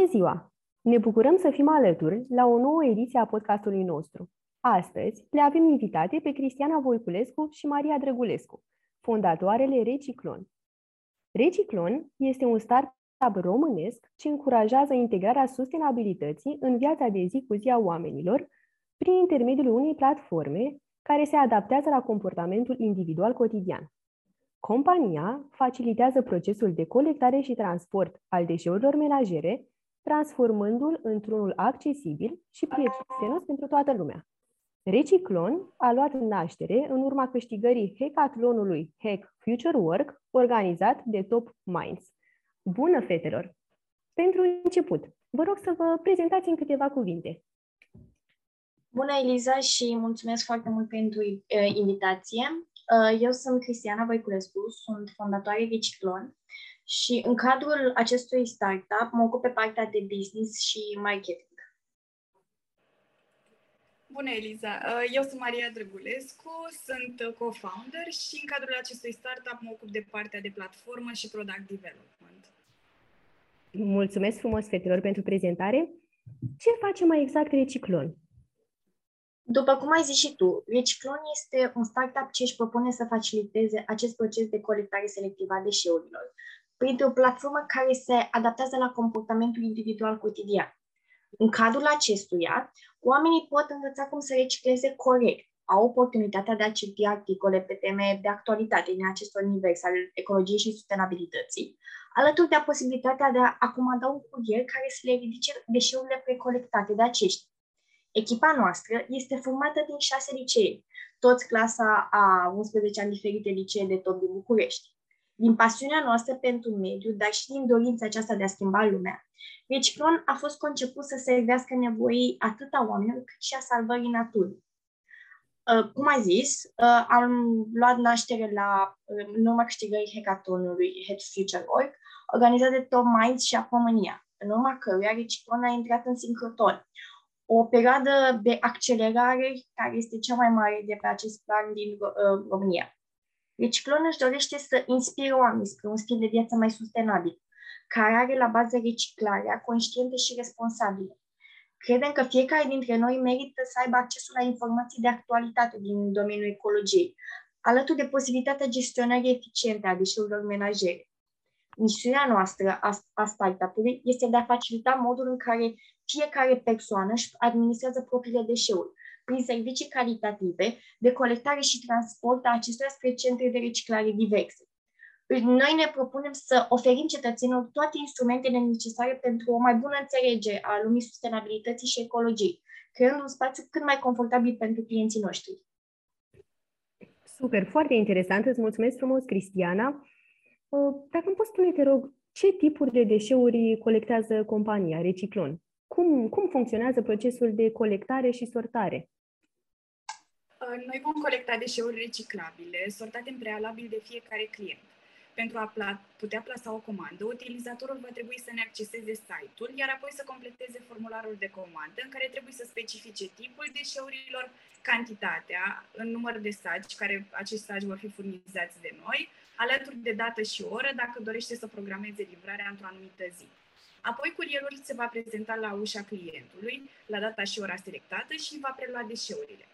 Bună ziua! Ne bucurăm să fim alături la o nouă ediție a podcastului nostru. Astăzi le avem invitate pe Cristiana Voiculescu și Maria Drăgulescu, fondatoarele Reciclon. Reciclon este un startup românesc ce încurajează integrarea sustenabilității în viața de zi cu zi a oamenilor prin intermediul unei platforme care se adaptează la comportamentul individual cotidian. Compania facilitează procesul de colectare și transport al deșeurilor menajere, transformându-l într-unul accesibil și prietenos pentru toată lumea. Reciclon a luat naștere în urma câștigării hackathonului Hack Future Work, organizat de Top Minds. Bună, fetelor! Pentru început, vă rog să vă prezentați în câteva cuvinte. Bună, Eliza, și mulțumesc foarte mult pentru uh, invitație. Uh, eu sunt Cristiana Voiculescu, sunt fondatoare Reciclon și în cadrul acestui startup mă ocup pe partea de business și marketing. Bună, Eliza! Uh, eu sunt Maria Drăgulescu, sunt co-founder și în cadrul acestui startup mă ocup de partea de platformă și product development. Mulțumesc frumos, fetelor, pentru prezentare. Ce face mai exact Reciclon? După cum ai zis și tu, Reciclon este un startup ce își propune să faciliteze acest proces de colectare selectivă a deșeurilor printr-o platformă care se adaptează la comportamentul individual cotidian. În cadrul acestuia, oamenii pot învăța cum să recicleze corect, au oportunitatea de a citi articole pe teme de actualitate din acest univers al ecologiei și sustenabilității, alături de posibilitatea de a comanda un curier care să le ridice deșeurile precolectate de aceștia. Echipa noastră este formată din șase licee, toți clasa a 11 ani diferite licee de tot din București. Din pasiunea noastră pentru mediu, dar și din dorința aceasta de a schimba lumea, Reciclon a fost conceput să servească nevoii atât a oamenilor cât și a salvării naturii. Uh, cum ai zis, uh, am luat naștere la, uh, în urma câștigării hackathonului Head Future Org, organizat de Top Minds și a România, în urma căruia Reciclon a intrat în sincroton, o perioadă de accelerare care este cea mai mare de pe acest plan din uh, România. Reciclon își dorește să inspire oamenii spre un stil de viață mai sustenabil, care are la bază reciclarea conștientă și responsabilă. Credem că fiecare dintre noi merită să aibă accesul la informații de actualitate din domeniul ecologiei, alături de posibilitatea gestionării eficiente a deșeurilor menajere. Misiunea noastră a, a startup-ului este de a facilita modul în care fiecare persoană își administrează propriile deșeuri, prin servicii calitative de colectare și transport a acestora spre centre de reciclare diverse. Noi ne propunem să oferim cetățenilor toate instrumentele necesare pentru o mai bună înțelegere a lumii sustenabilității și ecologiei, creând un spațiu cât mai confortabil pentru clienții noștri. Super, foarte interesant. Îți mulțumesc frumos, Cristiana. Uh, dacă îmi poți spune, te rog, ce tipuri de deșeuri colectează compania Reciclon? Cum, cum funcționează procesul de colectare și sortare? Uh, noi vom colecta deșeuri reciclabile, sortate în prealabil de fiecare client. Pentru a pla- putea plasa o comandă, utilizatorul va trebui să ne acceseze site-ul, iar apoi să completeze formularul de comandă, în care trebuie să specifice tipul deșeurilor, cantitatea, în număr de sagi, care acești sagi vor fi furnizați de noi, alături de dată și oră, dacă dorește să programeze livrarea într-o anumită zi. Apoi curierul se va prezenta la ușa clientului, la data și ora selectată și va prelua deșeurile.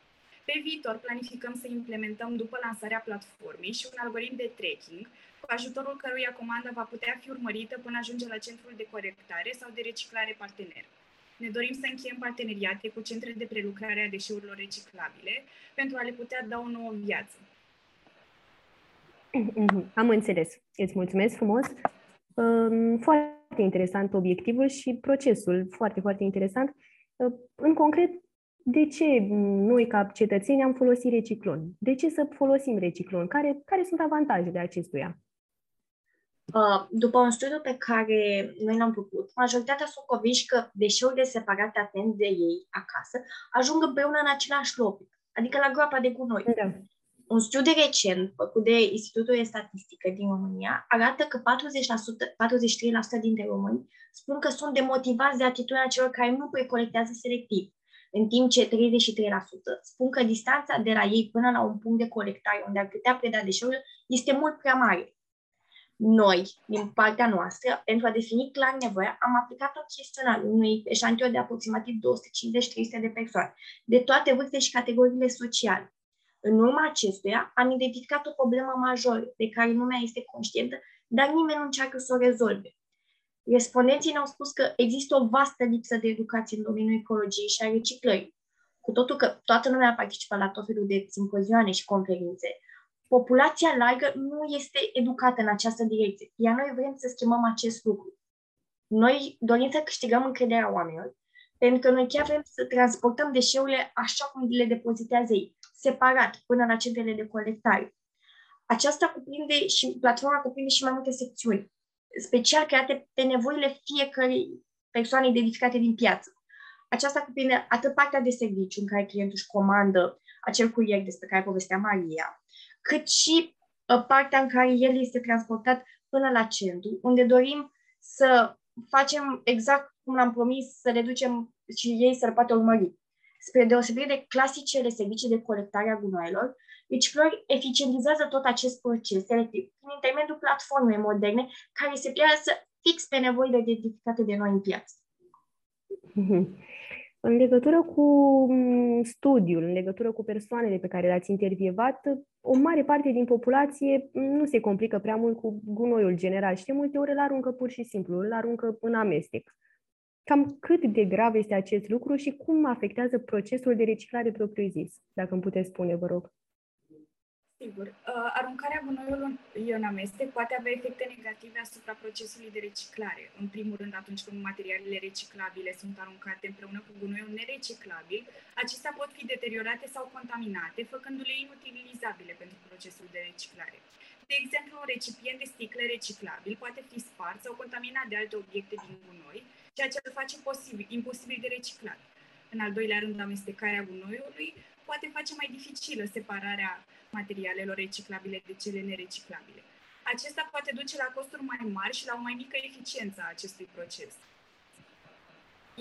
Pe viitor planificăm să implementăm după lansarea platformei și un algoritm de tracking, cu ajutorul căruia comanda va putea fi urmărită până ajunge la centrul de corectare sau de reciclare partener. Ne dorim să încheiem parteneriate cu centre de prelucrare a deșeurilor reciclabile pentru a le putea da o nouă viață. Am înțeles. Îți mulțumesc frumos. Foarte interesant obiectivul și procesul, foarte, foarte interesant. În concret, de ce noi, ca cetățeni, am folosit reciclon? De ce să folosim reciclon? Care, care sunt avantajele acestuia? Uh, după un studiu pe care noi l-am făcut, majoritatea sunt convinși că deșeurile separate atent de ei acasă ajung împreună în același loc, adică la groapa de gunoi. Da. Un studiu recent făcut de Institutul de Statistică din România arată că 40%, 43% dintre români spun că sunt demotivați de atitudinea celor care nu precolectează selectiv în timp ce 33% spun că distanța de la ei până la un punct de colectare unde ar putea preda deșeurile este mult prea mare. Noi, din partea noastră, pentru a defini clar nevoia, am aplicat un chestionar unui eșantion de aproximativ 250-300 de persoane, de toate vârste și categoriile sociale. În urma acestuia, am identificat o problemă majoră de care lumea este conștientă, dar nimeni nu încearcă să o rezolve. Respondenții ne-au spus că există o vastă lipsă de educație în domeniul ecologiei și a reciclării. Cu totul că toată lumea participă la tot felul de simpozioane și conferințe, populația largă nu este educată în această direcție, iar noi vrem să schimbăm acest lucru. Noi dorim să câștigăm încrederea oamenilor, pentru că noi chiar vrem să transportăm deșeurile așa cum le depozitează ei, separat, până la centrele de colectare. Aceasta cuprinde și platforma cuprinde și mai multe secțiuni, special create pe nevoile fiecărei persoane identificate din piață. Aceasta cuprinde atât partea de serviciu, în care clientul își comandă acel curier despre care povestea Maria, cât și uh, partea în care el este transportat până la centru, unde dorim să facem exact cum l-am promis, să le ducem și ei să-l poată urmări. Spre deosebire de clasicele servicii de colectare a gunoaielor, Reciclări eficientizează tot acest proces selectiv prin intermediul platformei moderne care se pliază fix pe nevoile identificate de noi în piață. În legătură cu mm, studiul, în legătură cu persoanele pe care le-ați intervievat, o mare parte din populație nu se complică prea mult cu gunoiul general și de multe ori îl aruncă pur și simplu, îl aruncă în amestec. Cam cât de grav este acest lucru și cum afectează procesul de reciclare propriu-zis, dacă îmi puteți spune, vă rog. Sigur, uh, aruncarea gunoiului în amestec poate avea efecte negative asupra procesului de reciclare. În primul rând, atunci când materialele reciclabile sunt aruncate împreună cu gunoiul nereciclabil, acestea pot fi deteriorate sau contaminate, făcându-le inutilizabile pentru procesul de reciclare. De exemplu, un recipient de sticle reciclabil poate fi spart sau contaminat de alte obiecte din gunoi, ceea ce îl face posibil, imposibil de reciclat. În al doilea rând, amestecarea gunoiului poate face mai dificilă separarea materialelor reciclabile de cele nereciclabile. Acesta poate duce la costuri mai mari și la o mai mică eficiență a acestui proces.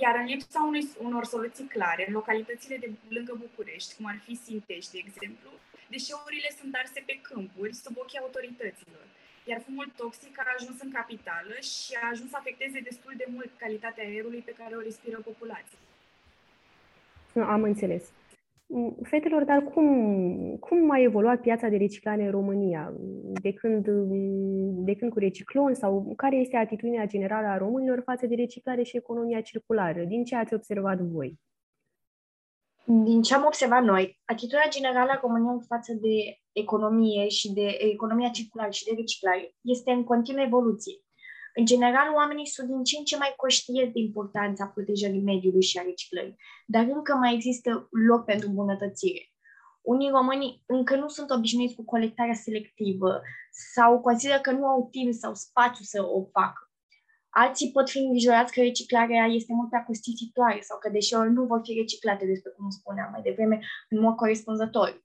Iar în lipsa unui, unor soluții clare, în localitățile de lângă București, cum ar fi Sintești, de exemplu, deșeurile sunt arse pe câmpuri, sub ochii autorităților, iar fumul toxic a ajuns în capitală și a ajuns să afecteze destul de mult calitatea aerului pe care o respiră populația. Am înțeles. Fetelor, dar cum, cum a evoluat piața de reciclare în România? De când, de când cu reciclon sau care este atitudinea generală a românilor față de reciclare și economia circulară? Din ce ați observat voi? Din ce am observat noi, atitudinea generală a României față de economie și de economia circulară și de reciclare este în continuă evoluție. În general, oamenii sunt din ce în ce mai conștienți de importanța protejării mediului și a reciclării, dar încă mai există loc pentru îmbunătățire. Unii români încă nu sunt obișnuiți cu colectarea selectivă sau consideră că nu au timp sau spațiu să o facă. Alții pot fi îngrijorați că reciclarea este mult prea costisitoare sau că deșeurile nu vor fi reciclate, despre cum spuneam mai devreme, în mod corespunzător.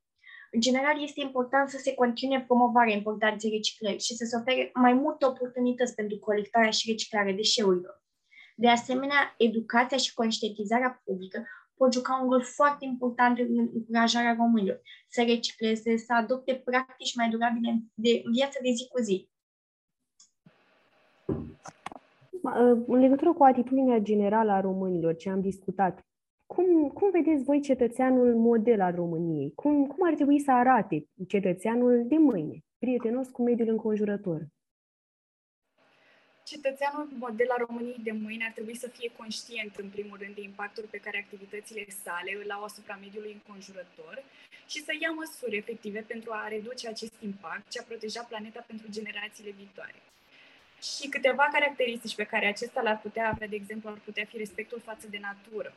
În general, este important să se continue promovarea importanței reciclării și să se ofere mai multe oportunități pentru colectarea și reciclarea deșeurilor. De asemenea, educația și conștientizarea publică pot juca un rol foarte important în încurajarea românilor să recicleze, să adopte practici mai durabile de viață de zi cu zi. În legătură cu atitudinea generală a românilor, ce am discutat, cum, cum vedeți voi cetățeanul model al României? Cum, cum ar trebui să arate cetățeanul de mâine, prietenos cu mediul înconjurător? Cetățeanul model al României de mâine ar trebui să fie conștient, în primul rând, de impactul pe care activitățile sale îl au asupra mediului înconjurător și să ia măsuri efective pentru a reduce acest impact și a proteja planeta pentru generațiile viitoare. Și câteva caracteristici pe care acesta le-ar putea avea, de exemplu, ar putea fi respectul față de natură,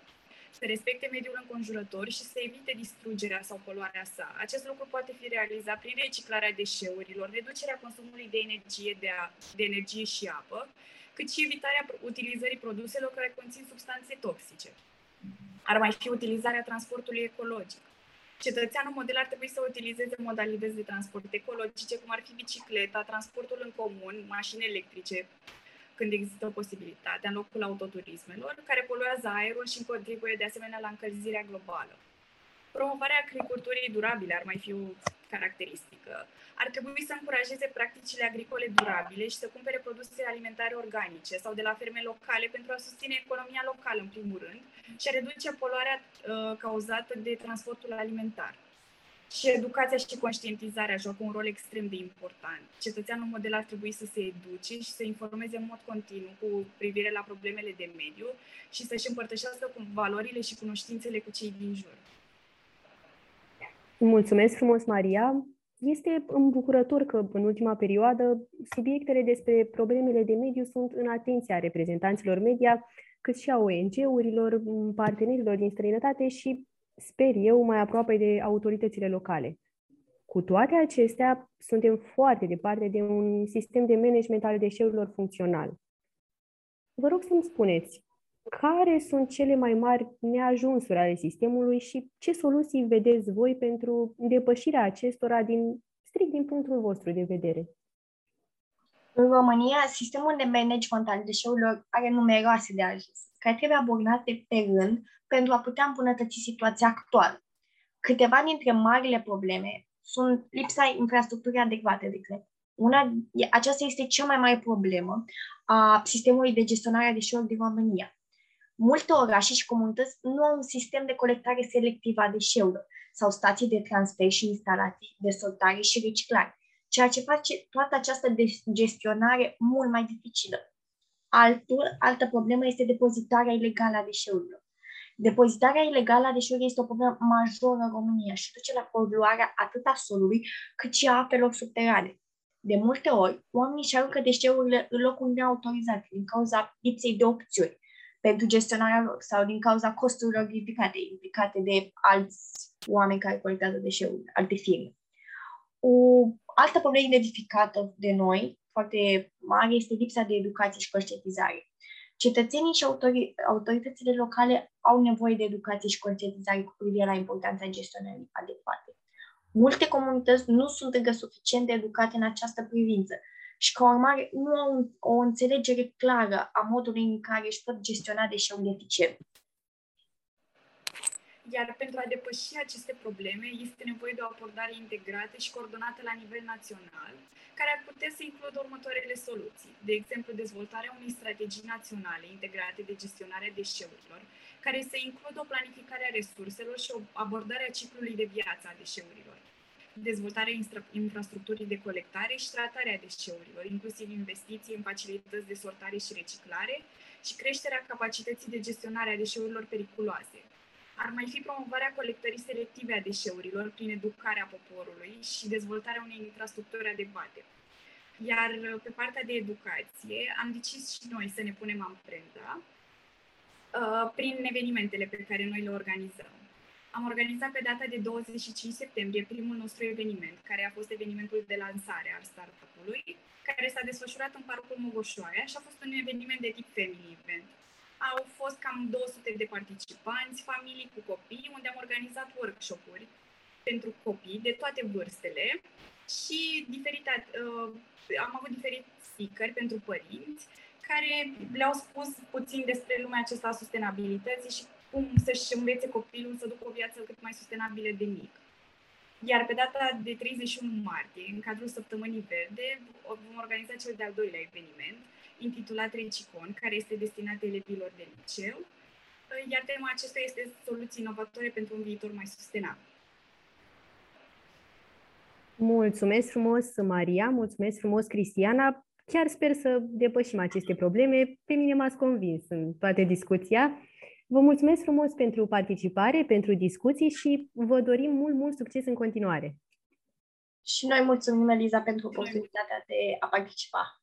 să respecte mediul înconjurător și să evite distrugerea sau poluarea sa. Acest lucru poate fi realizat prin reciclarea deșeurilor, reducerea consumului de energie, de, a, de energie și apă, cât și evitarea utilizării produselor care conțin substanțe toxice. Ar mai fi utilizarea transportului ecologic. Cetățeanul model ar trebui să utilizeze modalități de transport ecologice, cum ar fi bicicleta, transportul în comun, mașini electrice, când există posibilitatea, în locul autoturismelor, care poluează aerul și contribuie de asemenea la încălzirea globală. Promovarea agriculturii durabile ar mai fi o caracteristică. Ar trebui să încurajeze practicile agricole durabile și să cumpere produse alimentare organice sau de la ferme locale pentru a susține economia locală, în primul rând, și a reduce poluarea uh, cauzată de transportul alimentar. Și educația și conștientizarea joacă un rol extrem de important. Cetățeanul model ar trebui să se educe și să informeze în mod continuu cu privire la problemele de mediu și să-și împărtășească cu valorile și cunoștințele cu cei din jur. Mulțumesc frumos, Maria! Este îmbucurător că în ultima perioadă subiectele despre problemele de mediu sunt în atenția reprezentanților media, cât și a ONG-urilor, partenerilor din străinătate și, sper eu, mai aproape de autoritățile locale. Cu toate acestea, suntem foarte departe de un sistem de management al deșeurilor funcțional. Vă rog să-mi spuneți, care sunt cele mai mari neajunsuri ale sistemului și ce soluții vedeți voi pentru depășirea acestora din, strict din punctul vostru de vedere? În România, sistemul de management al deșeurilor are numeroase de ajuns, care trebuie abordate pe rând pentru a putea îmbunătăți situația actuală. Câteva dintre marile probleme sunt lipsa infrastructurii adecvate, de exemplu. Una, aceasta este cea mai mare problemă a sistemului de gestionare a deșeurilor din România. Multe orașe și comunități nu au un sistem de colectare selectivă a deșeurilor sau stații de transfer și instalații de sortare și reciclare, ceea ce face toată această gestionare mult mai dificilă. Altul, altă problemă este depozitarea ilegală a deșeurilor. Depozitarea ilegală a deșeurilor este o problemă majoră în România și duce la poluarea atât a solului cât și a apelor subterane. De multe ori, oamenii își aruncă deșeurile în locuri neautorizate din cauza lipsei de opțiuni pentru gestionarea lor sau din cauza costurilor ridicate, implicate de alți oameni care colectează deșeuri, alte firme. O altă problemă identificată de noi, foarte mare, este lipsa de educație și conștientizare. Cetățenii și autori- autoritățile locale au nevoie de educație și conștientizare cu privire la importanța gestionării adecvate. Multe comunități nu sunt încă suficient de educate în această privință și ca urmare nu au o înțelegere clară a modului în care își pot gestiona deșeurile eficient. Iar pentru a depăși aceste probleme, este nevoie de o abordare integrată și coordonată la nivel național, care ar putea să includă următoarele soluții. De exemplu, dezvoltarea unei strategii naționale integrate de gestionare a deșeurilor, care să includă o planificare a resurselor și o abordare a ciclului de viață a deșeurilor dezvoltarea infrastructurii de colectare și tratare a deșeurilor, inclusiv investiții în facilități de sortare și reciclare și creșterea capacității de gestionare a deșeurilor periculoase. Ar mai fi promovarea colectării selective a deșeurilor prin educarea poporului și dezvoltarea unei infrastructuri adecvate. Iar pe partea de educație, am decis și noi să ne punem amprenta uh, prin evenimentele pe care noi le organizăm. Am organizat pe data de 25 septembrie primul nostru eveniment, care a fost evenimentul de lansare al startup-ului, care s-a desfășurat în Parcul Mogoșoaia și a fost un eveniment de tip family event. Au fost cam 200 de participanți, familii cu copii, unde am organizat workshop-uri pentru copii de toate vârstele și diferite, uh, am avut diferiți speaker pentru părinți care le-au spus puțin despre lumea aceasta a sustenabilității și cum să-și învețe copilul să ducă o viață cât mai sustenabilă de mic. Iar pe data de 31 martie, în cadrul Săptămânii Verde, vom organiza cel de-al doilea eveniment, intitulat Recicon, care este destinat elevilor de liceu, iar tema acesta este soluții inovatoare pentru un viitor mai sustenabil. Mulțumesc frumos, Maria, mulțumesc frumos, Cristiana. Chiar sper să depășim aceste probleme. Pe mine m-ați convins în toată discuția. Vă mulțumesc frumos pentru participare, pentru discuții și vă dorim mult, mult succes în continuare. Și noi mulțumim, Eliza, pentru oportunitatea de a participa.